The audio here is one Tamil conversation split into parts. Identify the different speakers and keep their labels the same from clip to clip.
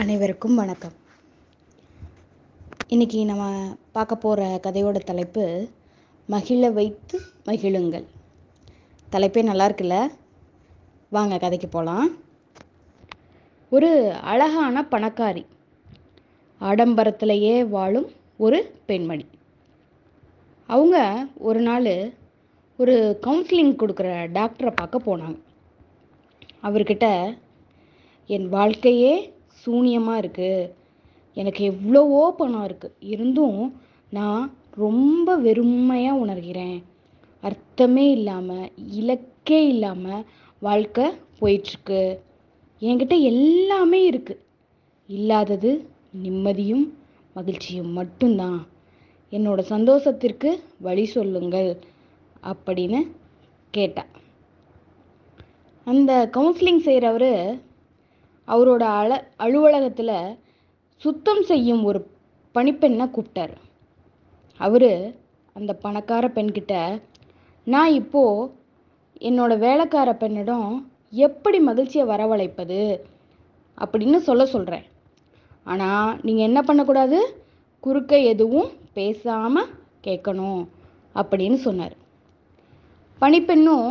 Speaker 1: அனைவருக்கும் வணக்கம். இன்னைக்கு நம்ம பார்க்க போகிற கதையோட தலைப்பு மகிழ வைத்து மகிழுங்கள். தலைப்பே நல்லா இருக்குல்ல? வாங்க கதைக்கு போகலாம் ஒரு அழகான பணக்காரி ஆடம்பரத்திலேயே வாழும் ஒரு பெண்மணி. அவங்க ஒரு நாள் ஒரு கவுன்சிலிங் கொடுக்குற டாக்டரை பார்க்க போனாங்க. அவர்கிட்ட என் வாழ்க்கையே சூனியமாக இருக்குது எனக்கு எவ்வளவோ பணம் இருக்குது இருந்தும் நான் ரொம்ப வெறுமையாக உணர்கிறேன். அர்த்தமே இல்லாமல் இலக்கே இல்லாமல் வாழ்க்கை போயிட்டுருக்கு. என்கிட்ட எல்லாமே இருக்குது இல்லாதது நிம்மதியும் மகிழ்ச்சியும் மட்டும்தான். என்னோட சந்தோஷத்திற்கு வழி சொல்லுங்கள் அப்படின்னு கேட்டா. அந்த கவுன்சிலிங் செய்கிறவர் அவரோட அல அலுவலகத்தில் சுத்தம் செய்யும் ஒரு பணிப்பெண்ணை கூப்பிட்டார். அவர் அந்த பணக்கார பெண்கிட்ட நான் இப்போது என்னோட வேலைக்கார பெண்ணிடம் எப்படி மகிழ்ச்சியை வரவழைப்பது? அப்படின்னு சொல்ல சொல்கிறேன் ஆனால் நீங்கள் என்ன பண்ணக்கூடாது? குறுக்க எதுவும் பேசாமல் கேட்கணும் அப்படின்னு சொன்னார். பணிப்பெண்ணும்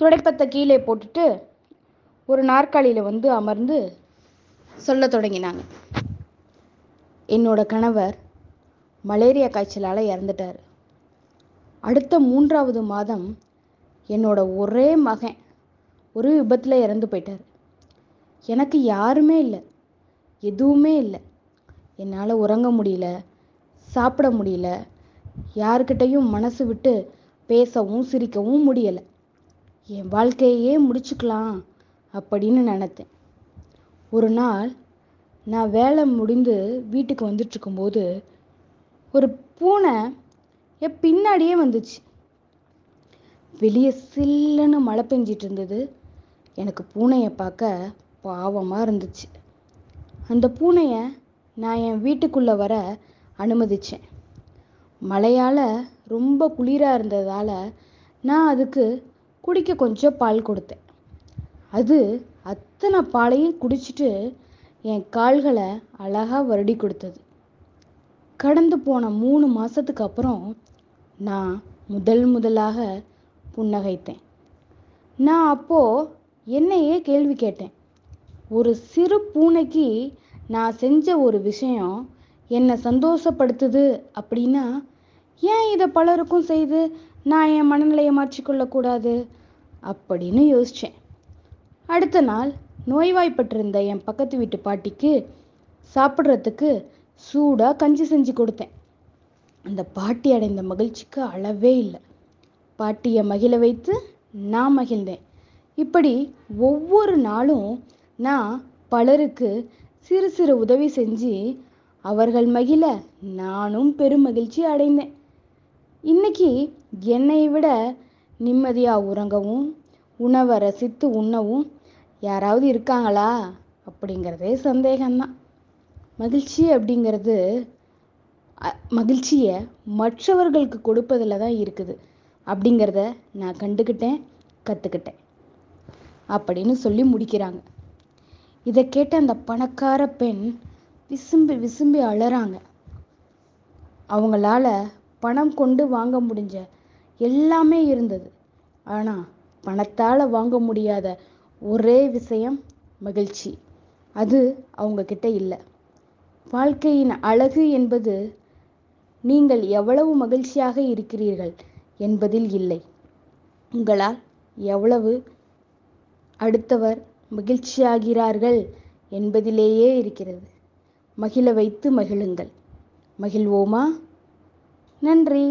Speaker 1: துடைப்பத்தை கீழே போட்டுட்டு ஒரு நாற்காலியில் வந்து அமர்ந்து சொல்ல தொடங்கினாங்க. என்னோட கணவர் மலேரியா காய்ச்சலால் இறந்துட்டார். அடுத்த மூன்றாவது மாதம் என்னோட ஒரே மகன் ஒரு விபத்தில் இறந்து போயிட்டார். எனக்கு யாருமே இல்லை. எதுவுமே இல்லை. என்னால் உறங்க முடியல சாப்பிட முடியல யாருக்கிட்டையும் மனசு விட்டு பேசவும் சிரிக்கவும் முடியலை. என் வாழ்க்கையே முடிச்சுக்கலாம். அப்படின்னு நினத்தேன். ஒரு நாள் நான் வேலை முடிந்து வீட்டுக்கு வந்துட்டுருக்கும்போது ஒரு பூனை என் பின்னாடியே வந்துச்சு. வெளியே சில்லுன்னு மழை பெஞ்சிட்டு இருந்தது. எனக்கு பூனையை பார்க்க பாவமாக இருந்துச்சு. அந்த பூனையை நான் என் வீட்டுக்குள்ளே வர அனுமதித்தேன் மழையால் ரொம்ப குளிராக இருந்ததால் நான் அதுக்கு குடிக்க கொஞ்சம் பால் கொடுத்தேன். அது அத்தனை பாலையும் குடிச்சிட்டு என் கால்களை அழகாக வருடி கொடுத்தது. கடந்து போன மூணு மாதத்துக்கு அப்புறம் நான் முதல் முதலாக புன்னகைத்தேன். நான் அப்போது என்னையே கேள்வி கேட்டேன். ஒரு சிறு பூனைக்கு நான் செஞ்ச ஒரு விஷயம் என்னை சந்தோஷப்படுத்துது அப்படின்னா ஏன் இதை பலருக்கும் செய்து நான் என் மனநிலையை மாற்றிக்கொள்ளக்கூடாது அப்படின்னு யோசித்தேன் அடுத்த நாள் நோய்வாய்ப்பட்டிருந்த என் பக்கத்து வீட்டு பாட்டிக்கு சாப்பிட்றதுக்கு சூடாக கஞ்சி செஞ்சு கொடுத்தேன். அந்த பாட்டி அடைந்த மகிழ்ச்சிக்கு அளவே இல்லை. பாட்டியை மகிழ வைத்து நான் மகிழ்ந்தேன். இப்படி ஒவ்வொரு நாளும் நான் பலருக்கு சிறு சிறு உதவி செஞ்சு அவர்கள் மகிழ நானும் பெரும் மகிழ்ச்சி அடைந்தேன். இன்னைக்கு என்னை விட நிம்மதியாக உறங்கவும் உணவை ரசித்து உண்ணவும் யாராவது இருக்காங்களா? அப்படிங்கிறதே சந்தேகம்தான். மகிழ்ச்சி அப்படிங்கிறது மகிழ்ச்சியை மற்றவர்களுக்கு கொடுப்பதில் தான் இருக்குது. அப்படிங்கிறத நான் கண்டுக்கிட்டேன் கற்றுக்கிட்டேன் அப்படின்னு சொல்லி முடிக்கிறாங்க. இதை கேட்ட அந்த பணக்கார பெண் விசும்பி விசும்பி அழறாங்க அவங்களால பணம் கொண்டு வாங்க முடிஞ்ச எல்லாமே இருந்தது. ஆனால் பணத்தால் வாங்க முடியாத ஒரே விஷயம் மகிழ்ச்சி. அது அவங்க கிட்ட இல்லை. வாழ்க்கையின் அழகு என்பது நீங்கள் எவ்வளவு மகிழ்ச்சியாக இருக்கிறீர்கள் என்பதில் இல்லை. உங்களால் எவ்வளவு அடுத்தவர் மகிழ்ச்சியாகிறார்கள் என்பதிலேயே இருக்கிறது. மகிழ வைத்து மகிழுங்கள். மகிழ்வோமா? நன்றி.